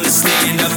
to stand up,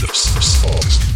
first songs.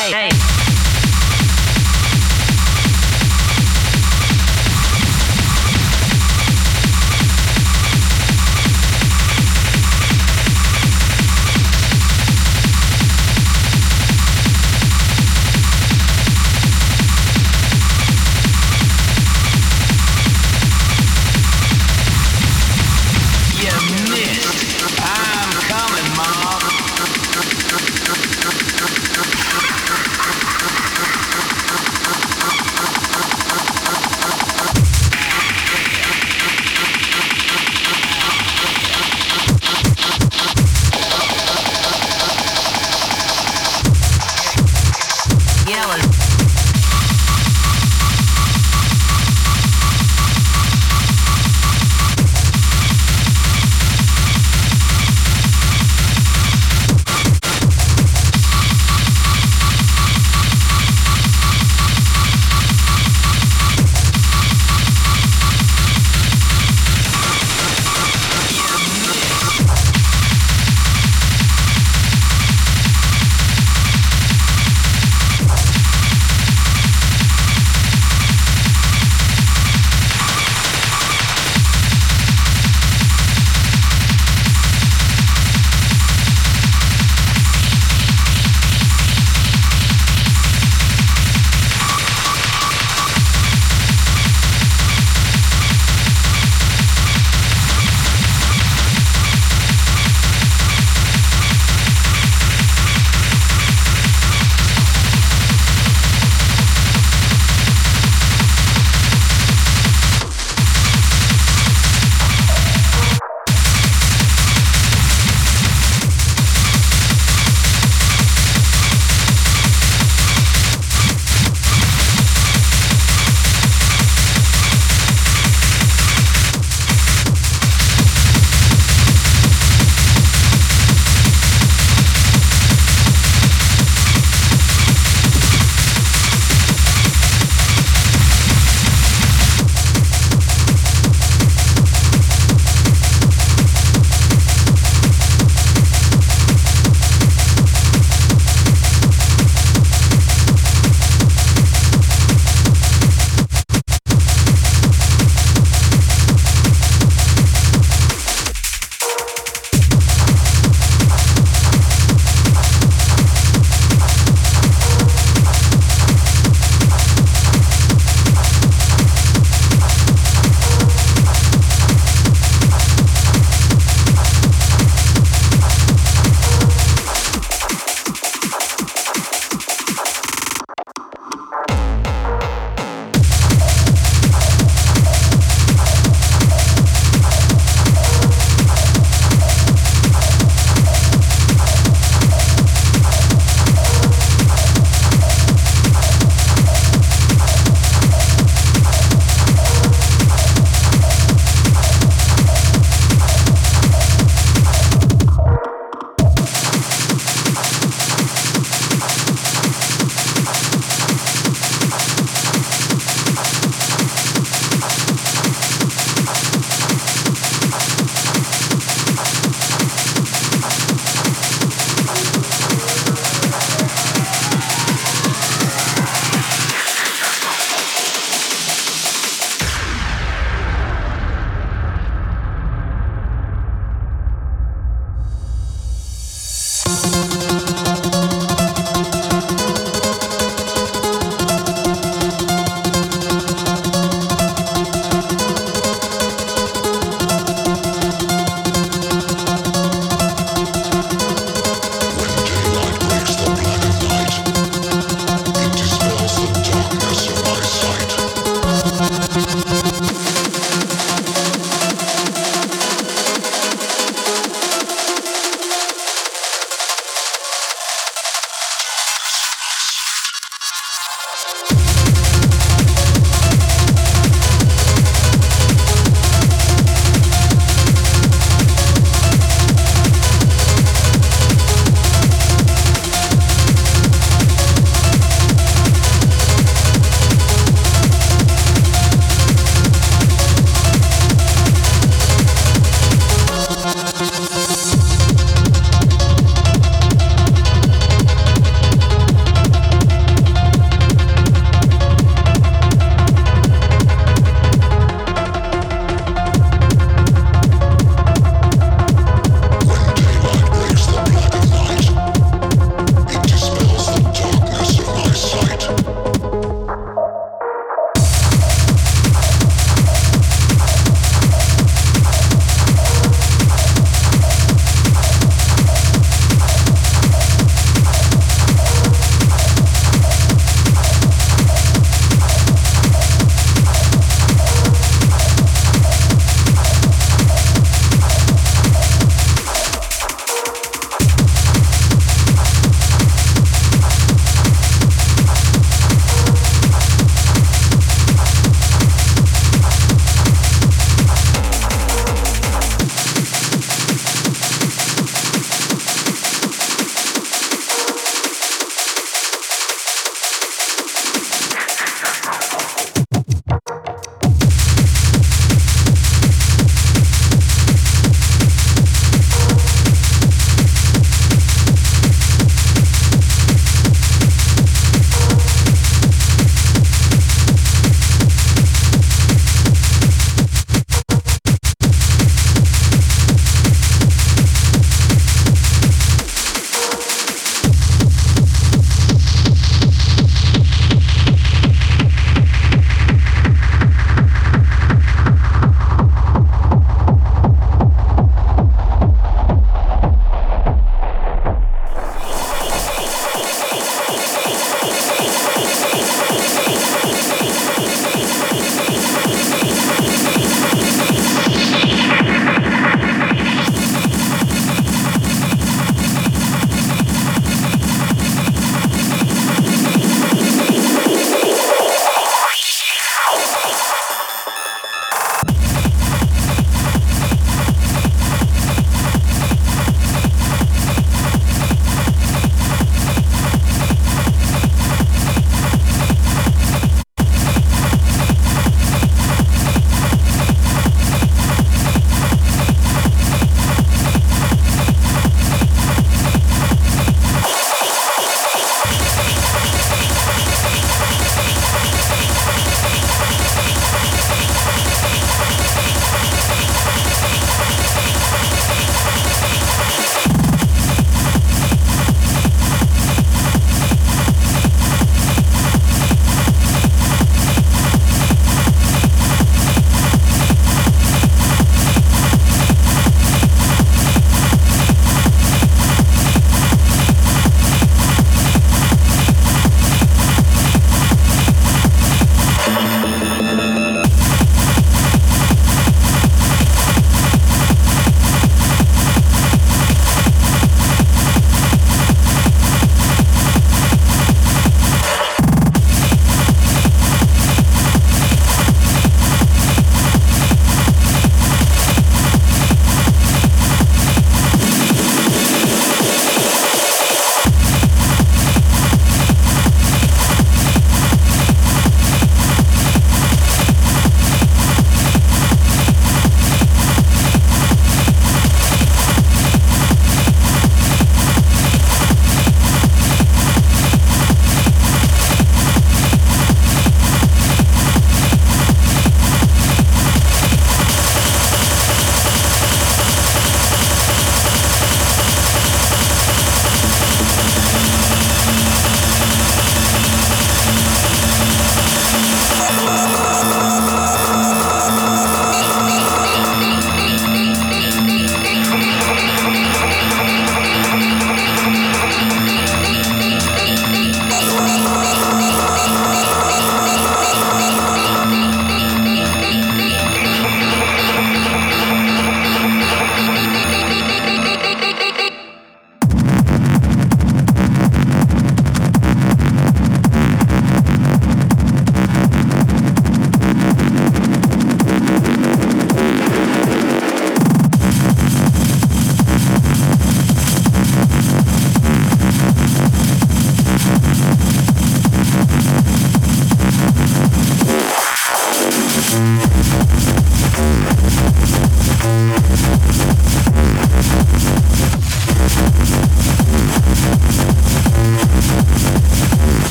hey. hey.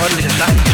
ordentliches Lachen.